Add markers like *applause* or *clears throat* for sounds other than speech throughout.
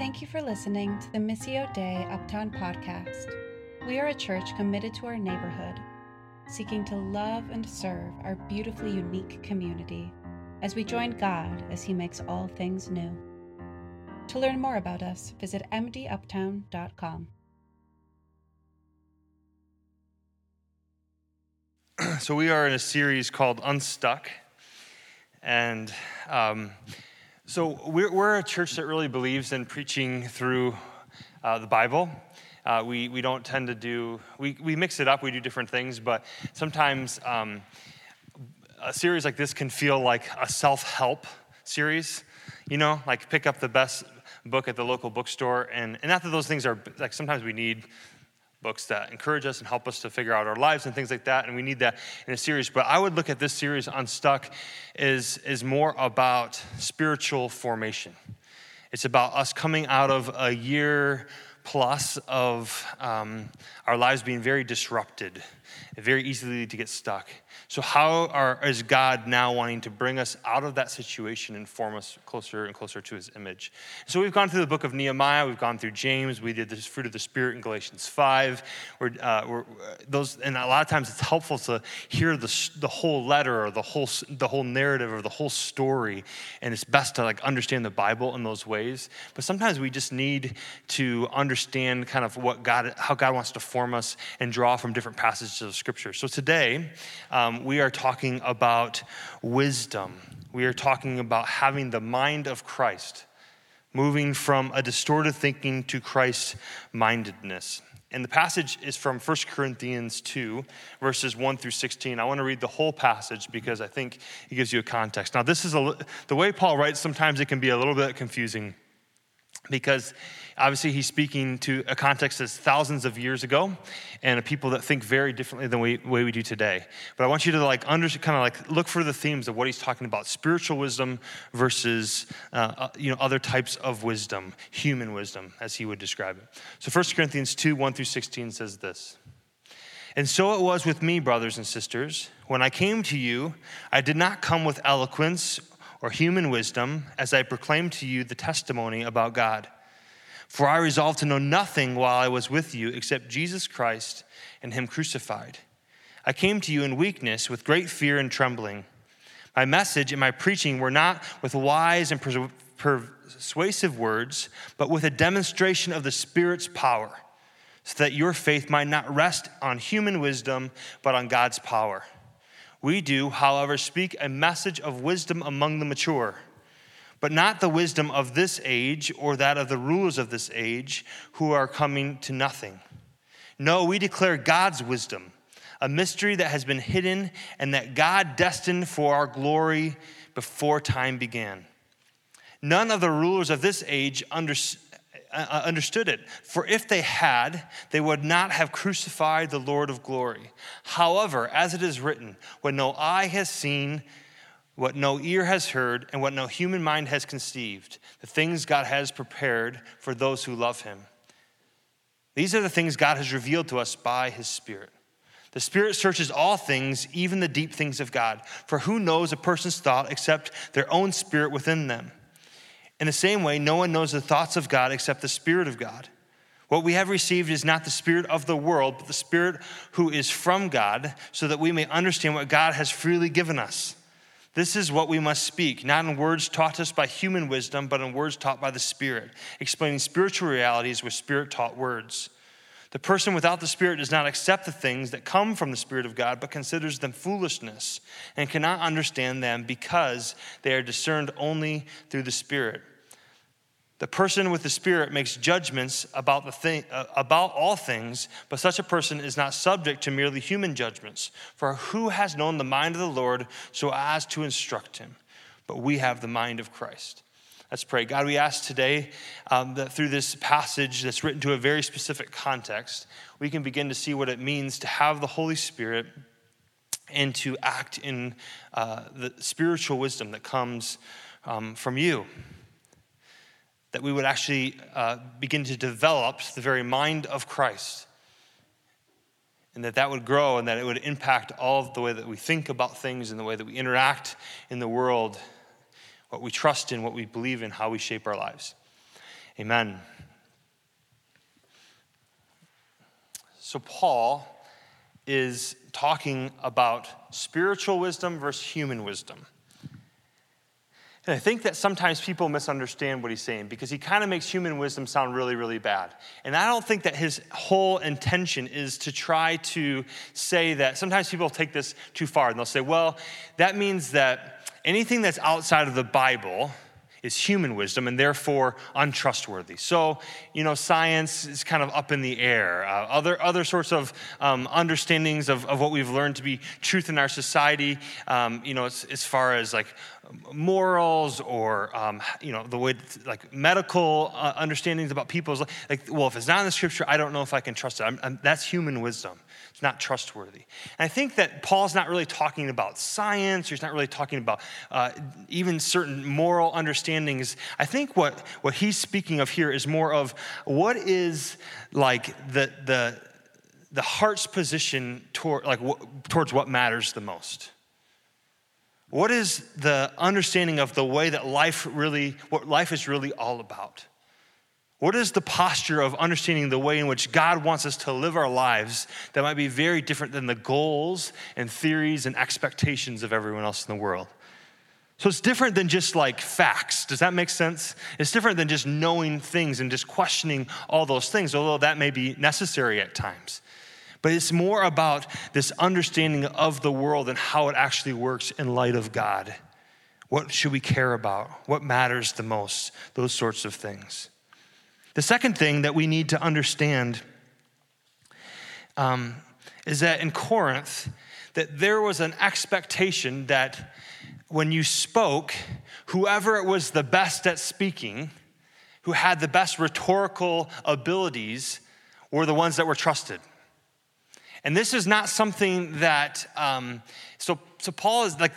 Thank you for listening to the Missio Dei Uptown podcast. We are a church committed to our neighborhood, seeking to love and serve our beautifully unique community as we join God as He makes all things new. To learn more about us, visit mduptown.com. *clears throat* So, we are in a series called Unstuck. And um, so, we're, we're, a church that really believes in preaching through uh, the Bible. Uh, we, we don't tend to do, we, we mix it up, we do different things, but sometimes um, a series like this can feel like a self help series. You know, like pick up the best book at the local bookstore. And, and not that those things are, like sometimes we need books that encourage us and help us to figure out our lives and things like that and we need that in a series. But i would look at this series unstuck is, is more about spiritual formation. It's about us coming out of a year plus of um, our lives being very disrupted very easily to get stuck so, how are, is God now wanting to bring us out of that situation and form us closer and closer to his image? So, we've gone through the book of Nehemiah, we've gone through James, we did the fruit of the Spirit in Galatians 5. We're, uh, we're, those, and a lot of times it's helpful to hear the, the whole letter or the whole, the whole narrative or the whole story, and it's best to like understand the Bible in those ways. But sometimes we just need to understand kind of what God, how God wants to form us and draw from different passages of Scripture. So, today, um, we are talking about wisdom. We are talking about having the mind of Christ, moving from a distorted thinking to Christ mindedness. And the passage is from 1 Corinthians 2, verses 1 through 16. I want to read the whole passage because I think it gives you a context. Now, this is a, the way Paul writes, sometimes it can be a little bit confusing because obviously he's speaking to a context that's thousands of years ago and a people that think very differently than the way we do today. But i want you to like under, kind of like look for the themes of what he's talking about. Spiritual wisdom versus uh, uh you know other types of wisdom human wisdom as he would describe it. So 1 corinthians 2 1 through 16 says this and so it was with me brothers and sisters when i came to you i did not come with eloquence or human wisdom as I proclaimed to you the testimony about God. For I resolved to know nothing while I was with you except Jesus Christ and Him crucified. I came to you in weakness with great fear and trembling. My message and my preaching were not with wise and persuasive words, but with a demonstration of the Spirit's power, so that your faith might not rest on human wisdom, but on God's power. We do, however, speak a message of wisdom among the mature, but not the wisdom of this age or that of the rulers of this age who are coming to nothing. No, we declare God's wisdom, a mystery that has been hidden and that God destined for our glory before time began. None of the rulers of this age understood uh, understood it. For if they had, they would not have crucified the Lord of glory. However, as it is written, what no eye has seen, what no ear has heard, and what no human mind has conceived, the things God has prepared for those who love him. These are the things God has revealed to us by his Spirit. The Spirit searches all things, even the deep things of God. For who knows a person's thought except their own spirit within them? In the same way, no one knows the thoughts of God except the Spirit of God. What we have received is not the Spirit of the world, but the Spirit who is from God, so that we may understand what God has freely given us. This is what we must speak, not in words taught us by human wisdom, but in words taught by the Spirit, explaining spiritual realities with Spirit taught words. The person without the Spirit does not accept the things that come from the Spirit of God, but considers them foolishness and cannot understand them because they are discerned only through the Spirit. The person with the Spirit makes judgments about, the thing, uh, about all things, but such a person is not subject to merely human judgments. For who has known the mind of the Lord so as to instruct him? But we have the mind of Christ. Let's pray. God, we ask today um, that through this passage that's written to a very specific context, we can begin to see what it means to have the Holy Spirit and to act in uh, the spiritual wisdom that comes um, from you that we would actually uh, begin to develop the very mind of Christ. And that that would grow and that it would impact all of the way that we think about things and the way that we interact in the world, what we trust in, what we believe in, how we shape our lives. Amen. So, Paul is talking about spiritual wisdom versus human wisdom. And I think that sometimes people misunderstand what he's saying because he kind of makes human wisdom sound really, really bad. And I don't think that his whole intention is to try to say that sometimes people take this too far and they'll say, well, that means that anything that's outside of the Bible is human wisdom and therefore untrustworthy. So, you know, science is kind of up in the air. Uh, other, other sorts of um, understandings of, of what we've learned to be truth in our society, um, you know, as, as far as like morals or, um, you know, the way, like medical uh, understandings about people's, like, well, if it's not in the scripture, I don't know if I can trust it. I'm, I'm, that's human wisdom. It's not trustworthy. And I think that Paul's not really talking about science, he's not really talking about uh, even certain moral understandings. I think what, what he's speaking of here is more of what is like the, the, the heart's position toward, like, towards what matters the most. What is the understanding of the way that life really, what life is really all about? What is the posture of understanding the way in which God wants us to live our lives that might be very different than the goals and theories and expectations of everyone else in the world? So it's different than just like facts. Does that make sense? It's different than just knowing things and just questioning all those things, although that may be necessary at times. But it's more about this understanding of the world and how it actually works in light of God. What should we care about? What matters the most? Those sorts of things. The second thing that we need to understand um, is that in Corinth, that there was an expectation that when you spoke, whoever it was the best at speaking, who had the best rhetorical abilities, were the ones that were trusted. And this is not something that, um, so, so Paul is like,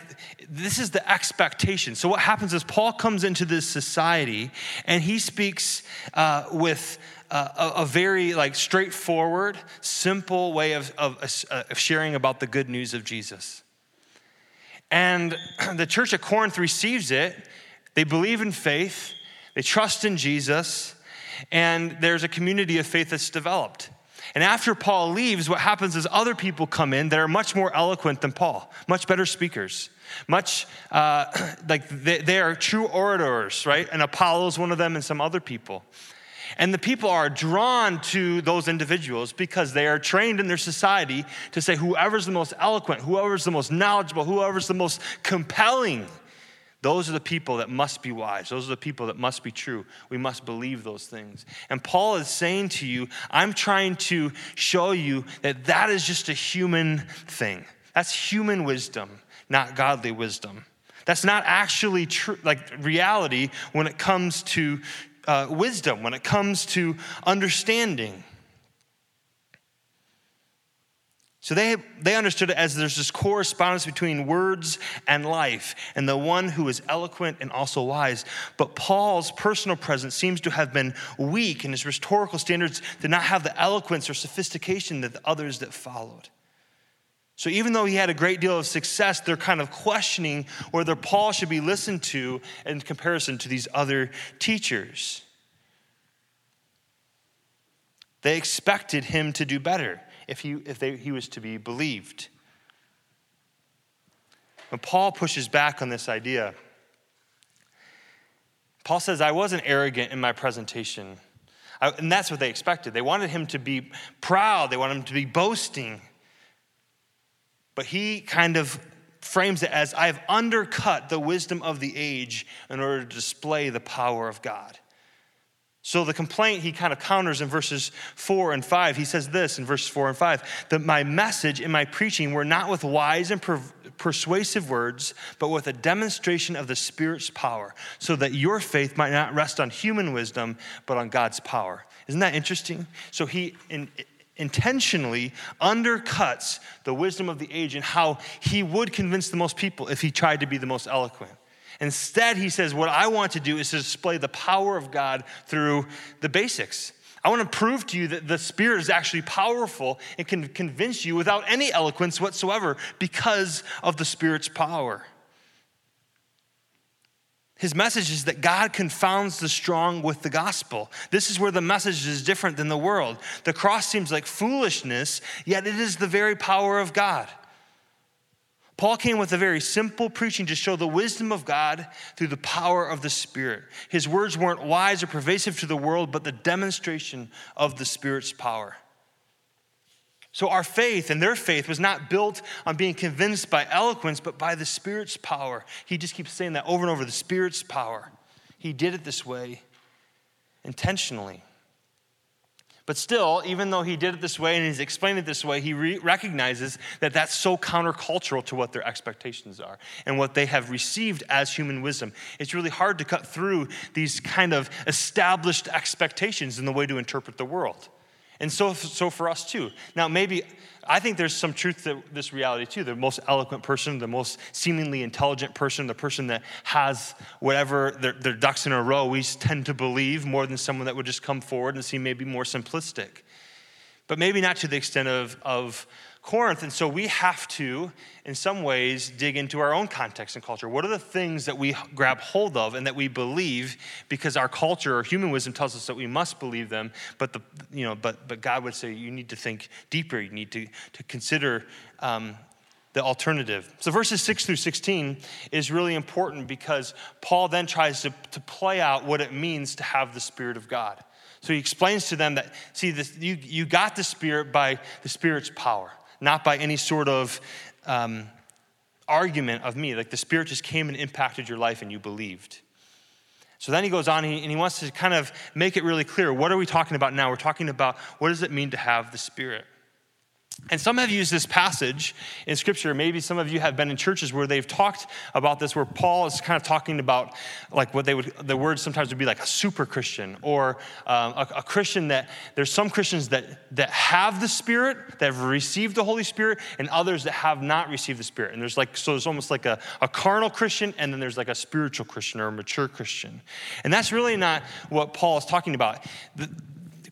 this is the expectation. So what happens is Paul comes into this society and he speaks uh, with uh, a, a, very like straightforward, simple way of, of, uh, of sharing about the good news of Jesus. And *clears throat* the church at Corinth receives it. They believe in faith, they trust in Jesus, and there's a community of faith that's developed. And after Paul leaves, what happens is other people come in that are much more eloquent than Paul, much better speakers, much uh, *clears throat* like they, they are true orators, right? And Apollos is one of them, and some other people. And the people are drawn to those individuals because they are trained in their society to say, whoever's the most eloquent, whoever's the most knowledgeable, whoever's the most compelling those are the people that must be wise. Those are the people that must be true. We must believe those things. And Paul is saying to you, I'm trying to show you that that is just a human thing. That's human wisdom, not godly wisdom. That's not actually true, like reality when it comes to uh, wisdom, when it comes to understanding. So they, they understood it as there's this correspondence between words and life, and the one who is eloquent and also wise. But Paul's personal presence seems to have been weak, and his rhetorical standards did not have the eloquence or sophistication that the others that followed. So even though he had a great deal of success, they're kind of questioning whether Paul should be listened to in comparison to these other teachers. They expected him to do better if he, if they, he was to be believed. When Paul pushes back on this idea, Paul says, I wasn't arrogant in my presentation. I, and that's what they expected. They wanted him to be proud, they wanted him to be boasting. But he kind of frames it as I have undercut the wisdom of the age in order to display the power of God. So the complaint he kind of counters in verses four and five. He says this in verses four and five that my message and my preaching were not with wise and per- persuasive words, but with a demonstration of the Spirit's power, so that your faith might not rest on human wisdom, but on God's power. Isn't that interesting? So he in, intentionally undercuts the wisdom of the age and how he would convince the most people if he tried to be the most eloquent. Instead, he says, What I want to do is to display the power of God through the basics. I want to prove to you that the Spirit is actually powerful and can convince you without any eloquence whatsoever because of the Spirit's power. His message is that God confounds the strong with the gospel. This is where the message is different than the world. The cross seems like foolishness, yet it is the very power of God. Paul came with a very simple preaching to show the wisdom of God through the power of the Spirit. His words weren't wise or pervasive to the world, but the demonstration of the Spirit's power. So, our faith and their faith was not built on being convinced by eloquence, but by the Spirit's power. He just keeps saying that over and over the Spirit's power. He did it this way intentionally. But still, even though he did it this way and he's explained it this way, he re- recognizes that that's so countercultural to what their expectations are and what they have received as human wisdom. It's really hard to cut through these kind of established expectations in the way to interpret the world. And so, so for us too. Now, maybe I think there's some truth to this reality too. The most eloquent person, the most seemingly intelligent person, the person that has whatever their, their ducks in a row, we tend to believe more than someone that would just come forward and seem maybe more simplistic. But maybe not to the extent of, of Corinth. And so we have to, in some ways, dig into our own context and culture. What are the things that we grab hold of and that we believe because our culture or human wisdom tells us that we must believe them, but, the, you know, but, but God would say you need to think deeper, you need to, to consider um, the alternative. So, verses 6 through 16 is really important because Paul then tries to, to play out what it means to have the Spirit of God. So, he explains to them that, see, this, you, you got the Spirit by the Spirit's power not by any sort of um, argument of me. Like the Spirit just came and impacted your life and you believed. So then he goes on and he wants to kind of make it really clear. What are we talking about now? We're talking about what does it mean to have the Spirit? And some have used this passage in Scripture. Maybe some of you have been in churches where they've talked about this, where Paul is kind of talking about, like, what they would, the word sometimes would be like a super Christian or um, a, a, Christian that, there's some Christians that, that have the Spirit, that have received the Holy Spirit, and others that have not received the Spirit. And there's like, so there's almost like a, a carnal Christian, and then there's like a spiritual Christian or a mature Christian. And that's really not what Paul is talking about. The,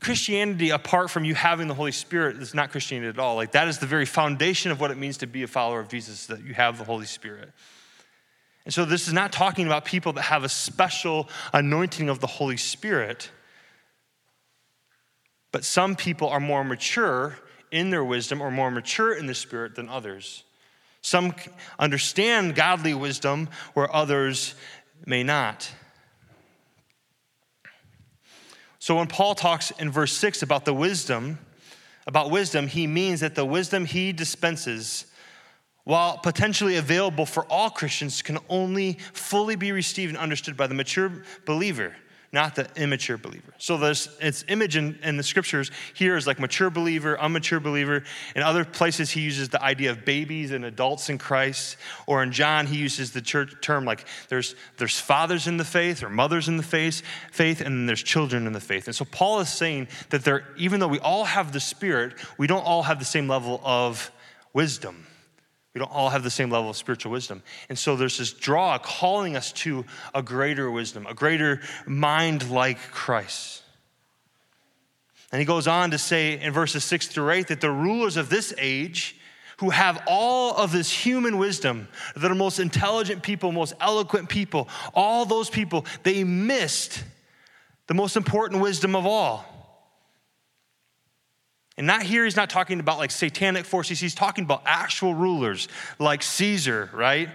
Christianity, apart from you having the Holy Spirit, is not Christianity at all. Like, that is the very foundation of what it means to be a follower of Jesus, that you have the Holy Spirit. And so, this is not talking about people that have a special anointing of the Holy Spirit, but some people are more mature in their wisdom or more mature in the Spirit than others. Some understand godly wisdom where others may not. So when Paul talks in verse 6 about the wisdom, about wisdom, he means that the wisdom he dispenses, while potentially available for all Christians, can only fully be received and understood by the mature believer not the immature believer. So there's its image in, in the scriptures here is like mature believer, immature believer. In other places, he uses the idea of babies and adults in Christ. Or in John, he uses the church term like there's, there's fathers in the faith or mothers in the faith, faith, and then there's children in the faith. And so Paul is saying that there, even though we all have the Spirit, we don't all have the same level of wisdom. We don't all have the same level of spiritual wisdom. And so there's this draw calling us to a greater wisdom, a greater mind like Christ. And he goes on to say in verses six through eight that the rulers of this age, who have all of this human wisdom, that are most intelligent people, most eloquent people, all those people, they missed the most important wisdom of all and not here, he's not talking about like satanic forces, he's talking about actual rulers like Caesar, right?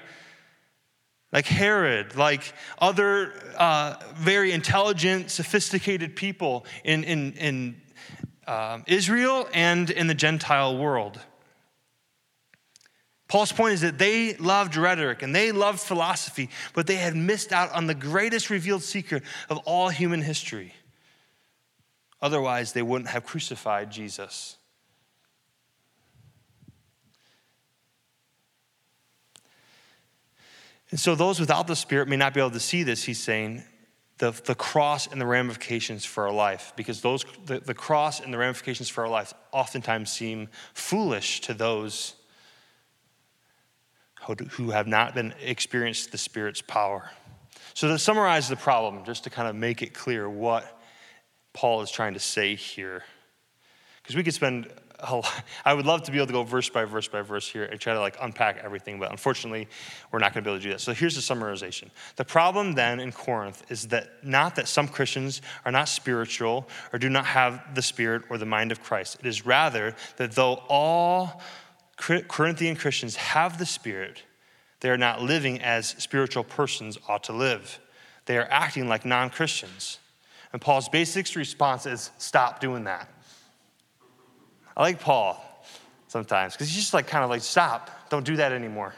Like Herod, like other uh, very intelligent, sophisticated people in, in, in uh, Israel and in the Gentile world. Paul's point is that they loved rhetoric and they loved philosophy, but they had missed out on the greatest revealed secret of all human history Otherwise, they wouldn't have crucified Jesus. And so, those without the Spirit may not be able to see this, he's saying, the, the cross and the ramifications for our life, because those, the, the cross and the ramifications for our life oftentimes seem foolish to those who, who have not been experienced the Spirit's power. So, to summarize the problem, just to kind of make it clear what Paul is trying to say here. Because we could spend I would love to be able to go verse by verse by verse here and try to like unpack everything, but unfortunately, we're not going to be able to do that. So here's the summarization. The problem then in Corinth is that not that some Christians are not spiritual or do not have the spirit or the mind of Christ. It is rather that though all Corinthian Christians have the spirit, they are not living as spiritual persons ought to live. They are acting like non Christians. And Paul's basic response is stop doing that. I like Paul sometimes because he's just like kind of like, stop, don't do that anymore.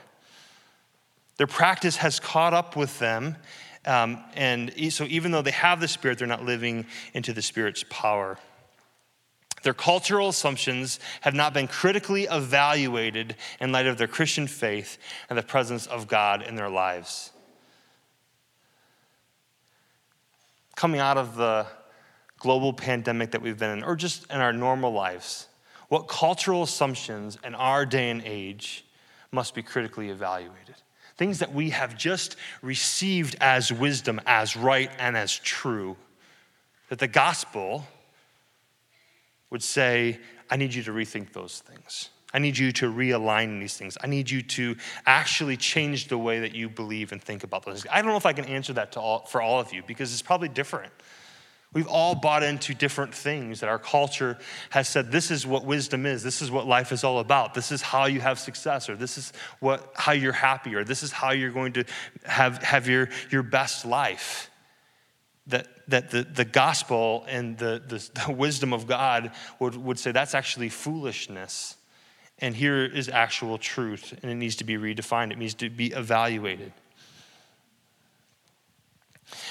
Their practice has caught up with them. Um, and so even though they have the Spirit, they're not living into the Spirit's power. Their cultural assumptions have not been critically evaluated in light of their Christian faith and the presence of God in their lives. Coming out of the global pandemic that we've been in, or just in our normal lives, what cultural assumptions in our day and age must be critically evaluated. Things that we have just received as wisdom, as right, and as true. That the gospel would say, I need you to rethink those things. I need you to realign these things. I need you to actually change the way that you believe and think about those things. I don't know if I can answer that all, for all of you because it's probably different. We've all bought into different things that our culture has said this is what wisdom is, this is what life is all about, this is how you have success, or this is what, how you're happy, or this is how you're going to have, have your, your best life. That, that the, the gospel and the, the, *laughs* the wisdom of God would, would say that's actually foolishness. And here is actual truth, and it needs to be redefined, it needs to be evaluated.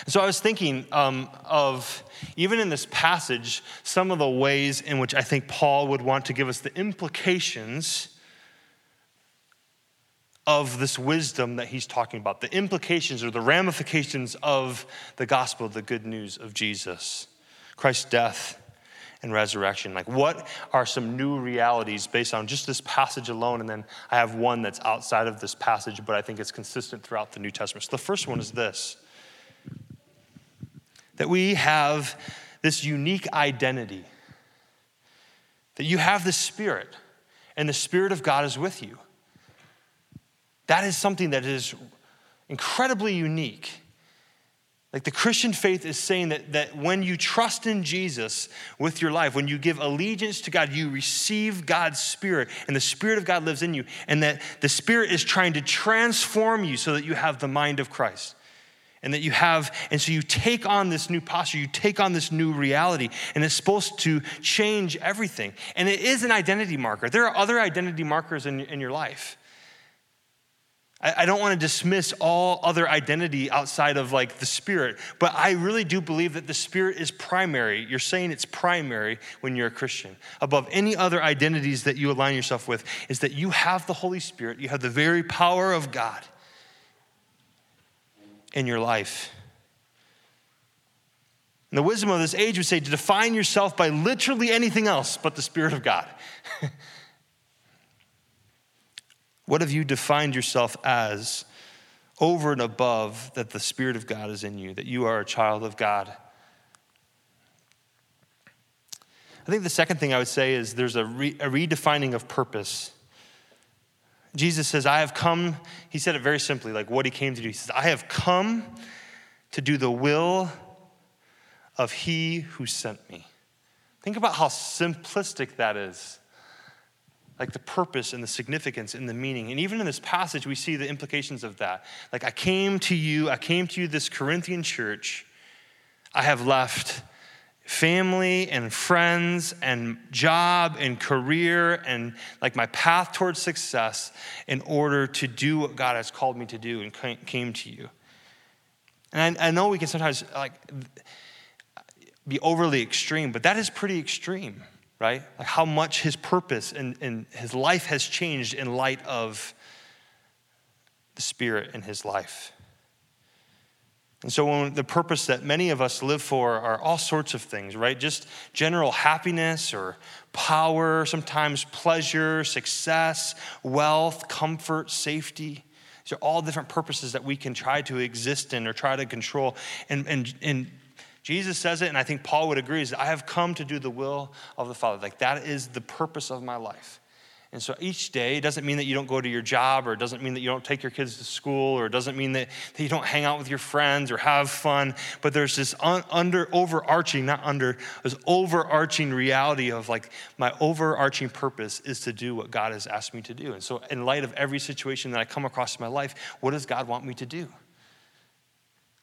So I was thinking um, of, even in this passage, some of the ways in which I think Paul would want to give us the implications of this wisdom that he's talking about, the implications or the ramifications of the gospel, the good news of Jesus, Christ's death and resurrection. Like, what are some new realities based on just this passage alone? And then I have one that's outside of this passage, but I think it's consistent throughout the New Testament. So the first one is this that we have this unique identity, that you have the Spirit, and the Spirit of God is with you. That is something that is incredibly unique. Like the Christian faith is saying that, that when you trust in Jesus with your life, when you give allegiance to God, you receive God's Spirit, and the Spirit of God lives in you, and that the Spirit is trying to transform you so that you have the mind of Christ and that you have, and so you take on this new posture, you take on this new reality, and it's supposed to change everything. And it is an identity marker. There are other identity markers in, in your life. I, don't want to dismiss all other identity outside of like the spirit, but I really do believe that the spirit is primary. You're saying it's primary when you're a Christian. Above any other identities that you align yourself with, is that you have the Holy Spirit, you have the very power of God in your life. And the wisdom of this age would say to define yourself by literally anything else but the Spirit of God. *laughs* what have you defined yourself as over and above that the Spirit of God is in you, that you are a child of God? I think the second thing I would say is there's a, re- a redefining of purpose. Jesus says, I have come, he said it very simply, like what he came to do. He says, I have come to do the will of he who sent me. Think about how simplistic that is. Like the purpose and the significance and the meaning. And even in this passage, we see the implications of that. Like, I came to you, I came to you, this Corinthian church. I have left family and friends and job and career and like my path towards success in order to do what God has called me to do and came to you. And I, I know we can sometimes like be overly extreme, but that is pretty extreme, right? Like how much his purpose and, and his life has changed in light of the Spirit in his life. And so, when the purpose that many of us live for are all sorts of things, right? Just general happiness or power, sometimes pleasure, success, wealth, comfort, safety. These are all different purposes that we can try to exist in or try to control. And, and, and Jesus says it, and I think Paul would agree, is I have come to do the will of the Father. Like that is the purpose of my life. And so each day, it doesn't mean that you don't go to your job, or it doesn't mean that you don't take your kids to school, or it doesn't mean that, that you don't hang out with your friends or have fun. But there's this un, under overarching, not under, this overarching reality of like my overarching purpose is to do what God has asked me to do. And so, in light of every situation that I come across in my life, what does God want me to do?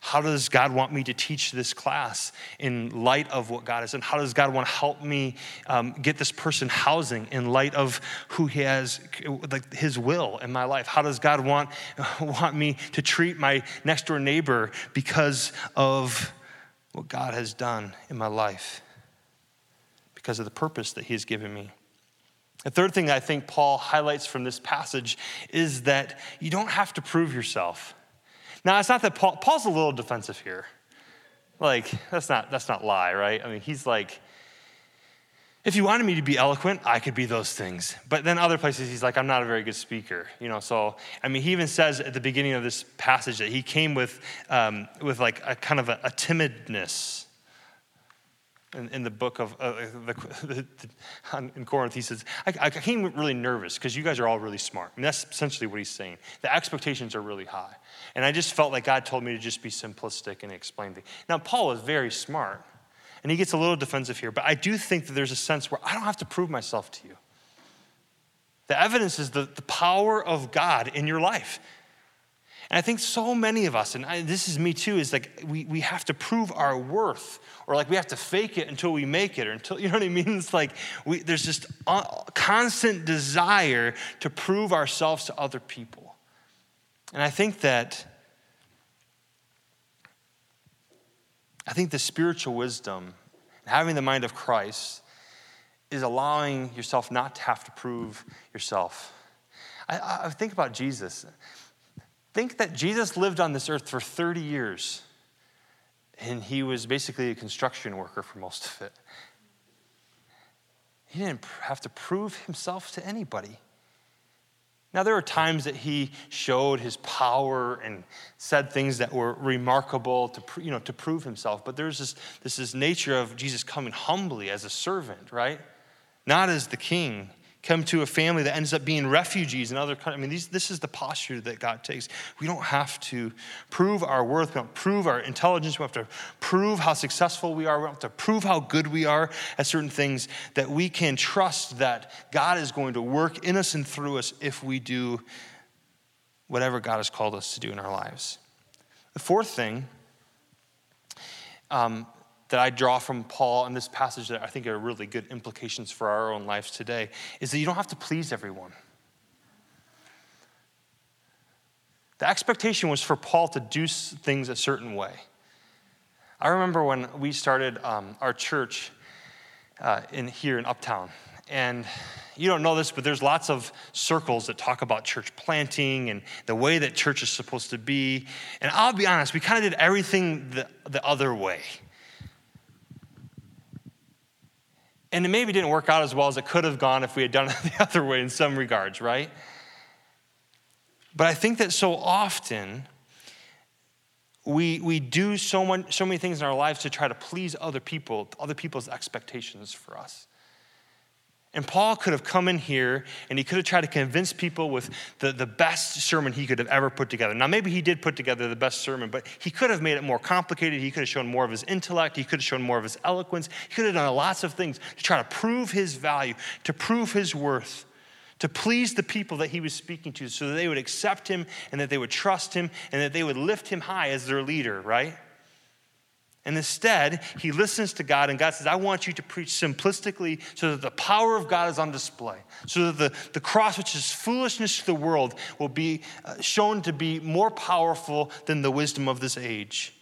How does God want me to teach this class in light of what God has done? How does God want to help me um, get this person housing in light of who He has, like His will in my life? How does God want, *laughs* want me to treat my next door neighbor because of what God has done in my life? Because of the purpose that He has given me. The third thing I think Paul highlights from this passage is that you don't have to prove yourself. Now, it's not that Paul, Paul's a little defensive here. Like, that's not, that's not lie, right? I mean, he's like, if you wanted me to be eloquent, I could be those things. But then other places, he's like, I'm not a very good speaker, you know. So, I mean, he even says at the beginning of this passage that he came with, um, with like a kind of a, a timidness in, in the book of uh, the, *laughs* the, in Corinth, he says, I, I came really nervous because you guys are all really smart. Mean, that's essentially what he's saying. The expectations are really high. And I just felt like God told me to just be simplistic and explain things. Now, Paul is very smart, and he gets a little defensive here, but I do think that there's a sense where I don't have to prove myself to you. The evidence is the, the power of God in your life. And I think so many of us, and I, this is me too, is like we, we have to prove our worth, or like we have to fake it until we make it, or until, *laughs* you know what I mean? It's like we, there's just constant desire to prove ourselves to other people. And I think that, I think the spiritual wisdom, having the mind of Christ, is allowing yourself not to have to prove yourself. I, I think about Jesus. Think that Jesus lived on this earth for 30 years, and he was basically a construction worker for most of it. He didn't have to prove *laughs* himself to anybody. Now, there were times that he showed his power and said things that were remarkable to, you know, to prove himself, but there's this, this, this nature of Jesus coming humbly as a servant, right? Not as the king come to a family that ends up being refugees in other countries. I mean, these, this is the posture that God takes. We don't have to prove our worth. We don't prove our intelligence. We have to prove how successful we are. We have to prove how good we are at certain things. That we can trust that God is going to work in us and through us if we do whatever God has called us to do in our lives. The fourth thing um, that I draw from Paul in this passage that I think are really good implications for our own lives today is that you don't have to please everyone. The expectation was for Paul to do things a certain way. I remember when we started um, our church uh, in here in Uptown, and you don't know this, but there's lots of circles that talk about church planting and the way that church is supposed to be. And I'll be honest, we kind of did everything the, the other way. And it maybe didn't work out as well as it could have gone if we had done *laughs* it the other way in some regards, right? But I think that so often we, we do so, much, so many things in our lives to try to please other people, other people's expectations for us. And Paul could have come in here and he could have tried to convince people with the, the best sermon he could have ever put together. Now, maybe he did put together the best sermon, but he could have made it more complicated. He could have shown more of his intellect. He could have shown more of his eloquence. He could have done lots of things to try to prove his value, to prove his worth, to please the people that he was speaking to so that they would accept him and that they would trust him and that they would lift him high as their leader, right? And instead, he listens to God, and God says, I want you to preach simplistically so that the power of God is on display, so that the, the cross, which is foolishness to the world, will be uh, shown to be more powerful than the wisdom of this age.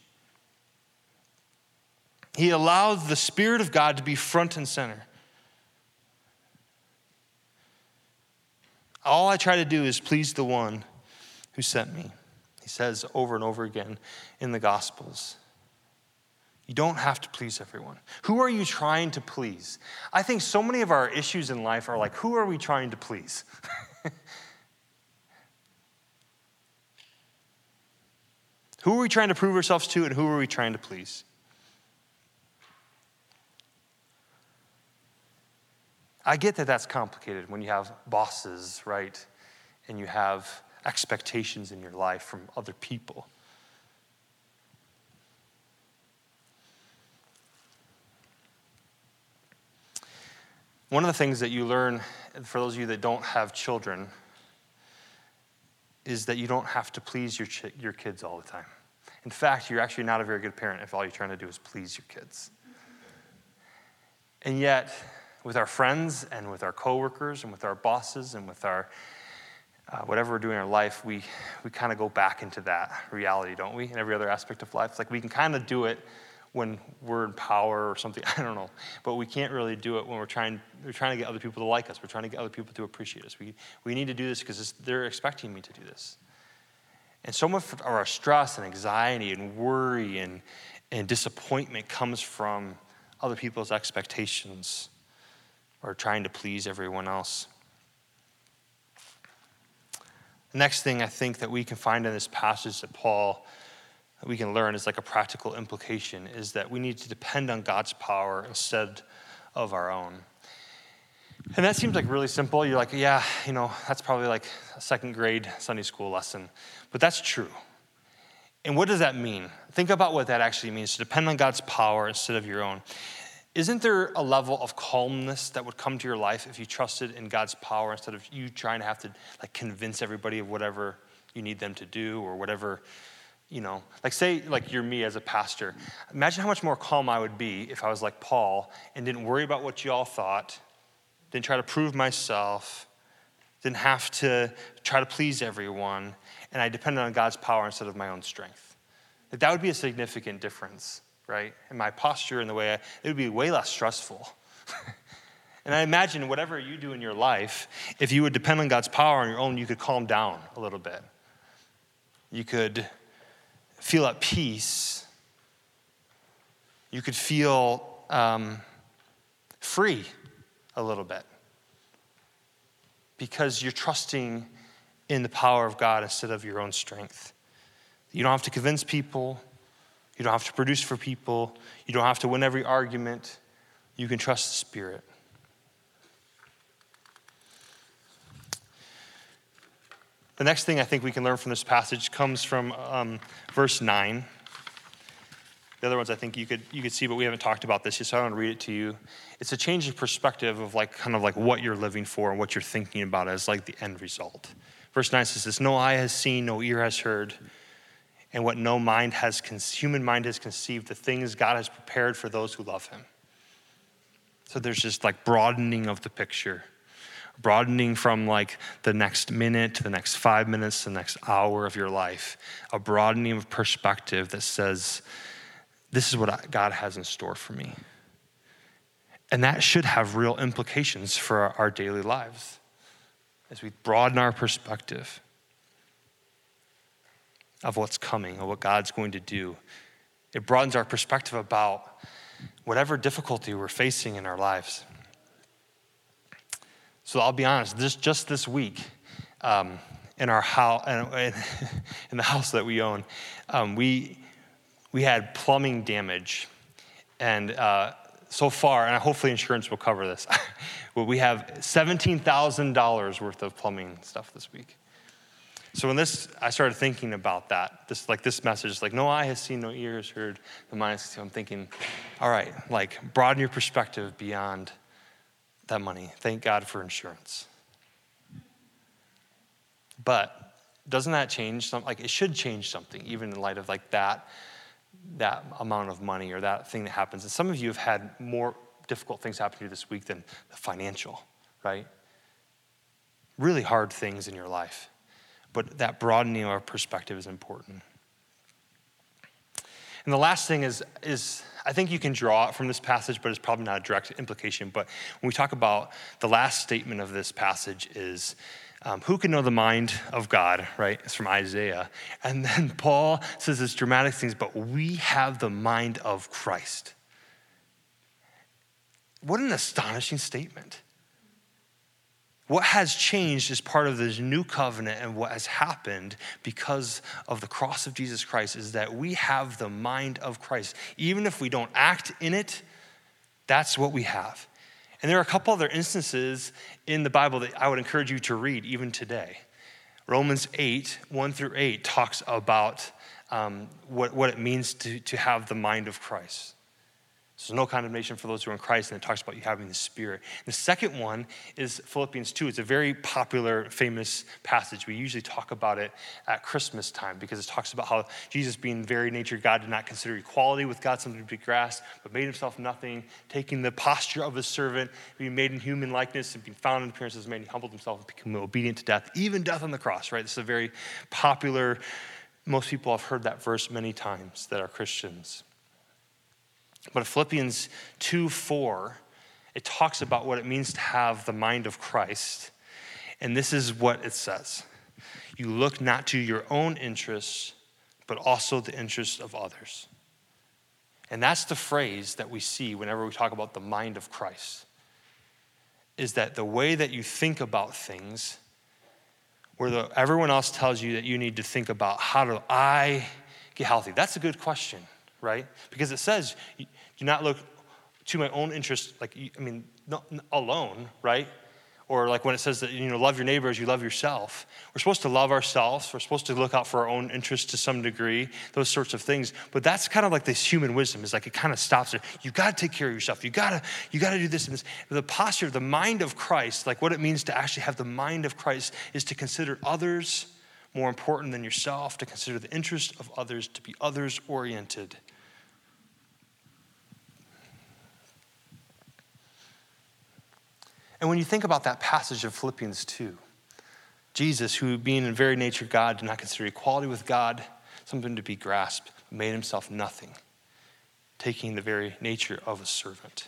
He allowed the Spirit of God to be front and center. All I try to do is please the one who sent me, he says over and over again in the Gospels. You don't have to please everyone. Who are you trying to please? I think so many of our issues in life are like, who are we trying to please? *laughs* who are we trying to prove ourselves to, and who are we trying to please? I get that that's complicated when you have bosses, right? And you have expectations in your life from other people. One of the things that you learn, for those of you that don't have children, is that you don't have to please your, ch- your kids all the time. In fact, you're actually not a very good parent if all you're trying to do is please your kids. And yet, with our friends and with our coworkers and with our bosses and with our uh, whatever we're doing in our life, we, we kind of go back into that reality, don't we? In every other aspect of life. It's like we can kind of do it when we're in power or something. *laughs* I don't know. But we can't really do it when we're trying, we're trying to get other people to like us. We're trying to get other people to appreciate us. We, we need to do this because they're expecting me to do this. And so much of our stress and anxiety and worry and, and disappointment comes from other people's expectations or trying to please everyone else. The next thing I think that we can find in this passage that Paul that we can learn is like a practical implication is that we need to depend on God's power instead of our own. And that seems like really simple. You're like, yeah, you know, that's probably like a second grade Sunday school lesson. But that's true. And what does that mean? Think about what that actually means to depend on God's power instead of your own. Isn't there a level of calmness that would come to your life if you trusted in God's power instead of you trying to have to like convince everybody of whatever you need them to do or whatever you know, like say like you're me as a pastor. Imagine how much more calm I would be if I was like Paul and didn't worry about what you all thought, didn't try to prove myself, didn't have to try to please everyone, and I depended on God's power instead of my own strength. Like, that would be a significant difference, right? In my posture and the way I, it would be way less stressful. *laughs* and I imagine whatever you do in your life, if you would depend on God's power on your own, you could calm down a little bit. You could feel at peace. You could feel um, free a little bit because you're trusting in the power of God instead of your own strength. You don't have to convince people, you don't have to produce for people, you don't have to win every argument. You can trust the Spirit. The next thing I think we can learn from this passage comes from um, verse 9. The other ones I think you could, you could see, but we haven't talked about this yet, so I want to read it to you. It's a change of perspective of like kind of like what you're living for and what you're thinking about as like the end result. Verse 9 says this, no eye has seen, no ear has heard, and what no mind has, human mind has conceived, the things God has prepared for those who love him. So there's just like broadening of the picture broadening from like the next minute to the next five minutes, to the next hour of your life, a broadening of perspective that says, this is what God has in store for me. And that should have real implications for our daily lives as we broaden our perspective of what's coming, of what God's going to do. It broadens our perspective about whatever difficulty we're facing in our lives. So I'll be honest, this, just this week, um, in our house, *laughs* in the house that we own, um, we, we had plumbing damage. And uh, so far, and hopefully insurance will cover this, *laughs* but we have $17,000 worth of plumbing stuff this week. So when this, I started thinking about that, this like this message, like no eye has seen, no ear has heard, the mind has I'm thinking, all right, like broaden your perspective beyond that money. Thank God for insurance. But doesn't that change something? Like it should change something, even in light of like that, that amount of money or that thing that happens. And some of you have had more difficult things happen to you this week than the financial, right? Really hard things in your life. But that broadening of perspective is important. And the last thing is, is I think you can draw it from this passage, but it's probably not a direct implication. But when we talk about the last statement of this passage is, um, who can know the mind of God, right? It's from Isaiah. And then *laughs* Paul says this dramatic things, but we have the mind of Christ. What an astonishing statement. What has changed as part of this new covenant, and what has happened because of the cross of Jesus Christ is that we have the mind of Christ. Even if we don't act in it, that's what we have. And there are a couple other instances in the Bible that I would encourage you to read even today. Romans 8, 1 through 8, talks about um, what, what it means to, to have the mind of Christ. So no condemnation for those who are in Christ, and it talks about you having the Spirit. The second one is Philippians 2. It's a very popular, famous passage. We usually talk about it at Christmas time because it talks about how Jesus, being very nature God, did not consider equality with God something to be grasped, but made himself nothing, taking the posture of a servant, being made in human likeness, and being found in appearance as man. He humbled himself and became obedient to death, even death on the cross, right? This is a very popular, most people have heard that verse many times that are Christians. But Philippians 2 4, it talks about what it means to have the mind of Christ. And this is what it says You look not to your own interests, but also the interests of others. And that's the phrase that we see whenever we talk about the mind of Christ. Is that the way that you think about things, where the, everyone else tells you that you need to think about how do I get healthy? That's a good question right? Because it says, do not look to my own interest, like, I mean, not alone, right? Or like when it says that, you know, love your neighbor as you love yourself. We're supposed to love ourselves. We're supposed to look out for our own interests to some degree, those sorts of things. But that's kind of like this human wisdom is like it kind of stops there. You got to take care of yourself. You got to, you got to do this and this. The posture, the mind of Christ, like what it means to actually have the mind of Christ is to consider others more important than yourself, to consider the interest of others, to be others oriented. And when you think about that passage of Philippians 2, Jesus, who being in very nature God, did not consider equality with God something to be grasped, made himself nothing, taking the very nature of a servant.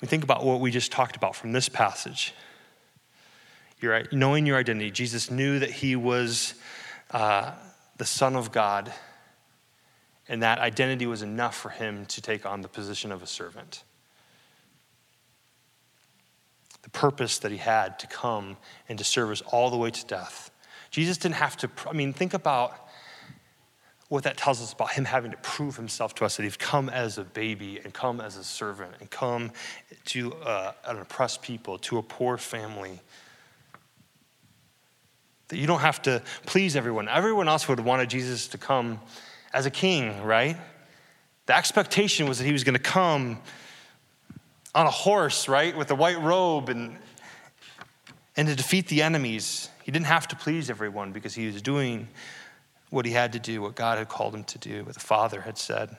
We think about what we just talked about from this passage. You're knowing your identity. Jesus knew that he was uh, the Son of God, and that identity was enough for him to take on the position of a servant the purpose that he had to come and to serve us all the way to death. Jesus didn't have to, I mean, think about what that tells us about him having to prove himself to us that he's come as a baby and come as a servant and come to uh, an oppressed people, to a poor family. That you don't have to please everyone. Everyone else would have wanted Jesus to come as a king, right? The expectation was that he was going to come on a horse, right, with a white robe and, and to defeat the enemies. He didn't have to please everyone because he was doing what he had to do, what God had called him to do, what the Father had said.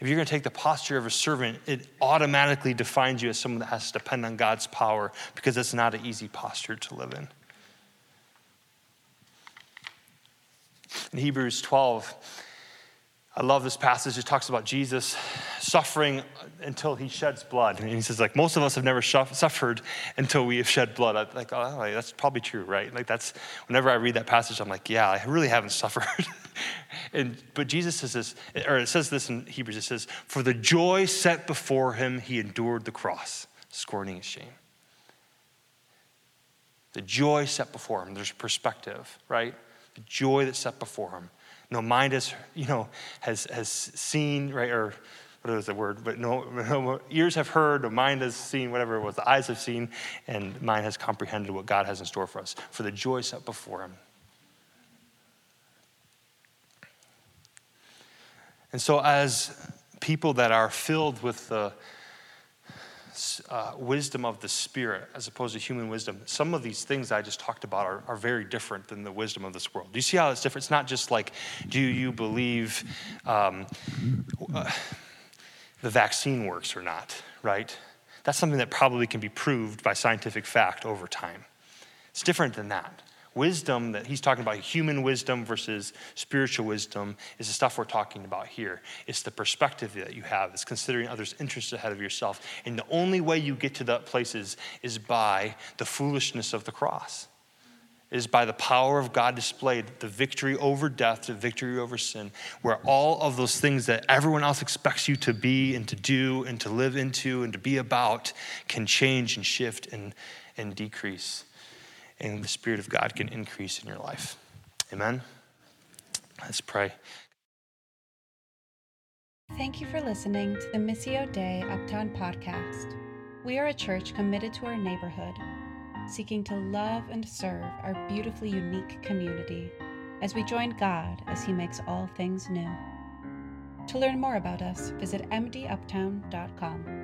If you're going to take the posture of a servant, it automatically defines you as someone that has to depend on God's power because it's not an easy posture to live in. In Hebrews 12, I love this passage. It talks about Jesus suffering until he sheds blood. And he says, like, most of us have never suffered until we have shed blood. I'm like, oh, that's probably true, right? Like, that's, whenever I read that passage, I'm like, yeah, I really haven't *laughs* suffered. and, but Jesus says this, or it says this in Hebrews, it says, for the joy set before him, he endured the cross, scorning his shame. The joy set before him, there's perspective, right? The joy that's set before him no mind has, you know, has, has seen, right, or what is the word? But no, no, ears have heard, no mind has seen, whatever it was, the eyes have seen, and mind has comprehended what God has in store for us, for the joy set before him. And so, as people that are filled with the uh, wisdom of the Spirit as opposed to human wisdom. Some of these things I just talked about are, are very different than the wisdom of this world. Do you see how it's different? It's not just like, do you believe um, uh, the vaccine works or not, right? That's something that probably can be proved by scientific fact over time. It's different than that. Wisdom that he's talking about, human wisdom versus spiritual wisdom, is the stuff we're talking about here. It's the perspective that you have, it's considering others' interests ahead of yourself. And the only way you get to that place is, is by the foolishness of the cross, is by the power of God displayed, the victory over death, the victory over sin, where all of those things that everyone else expects you to be and to do and to live into and to be about can change and shift and, and decrease and the Spirit of God can increase in your life. Amen? Let's pray. Thank you for listening to the Missio Dei Uptown podcast. We are a church committed to our neighborhood, seeking to love and serve our beautifully unique community as we join God as He makes all things new. To learn more about us, visit mduptown.com.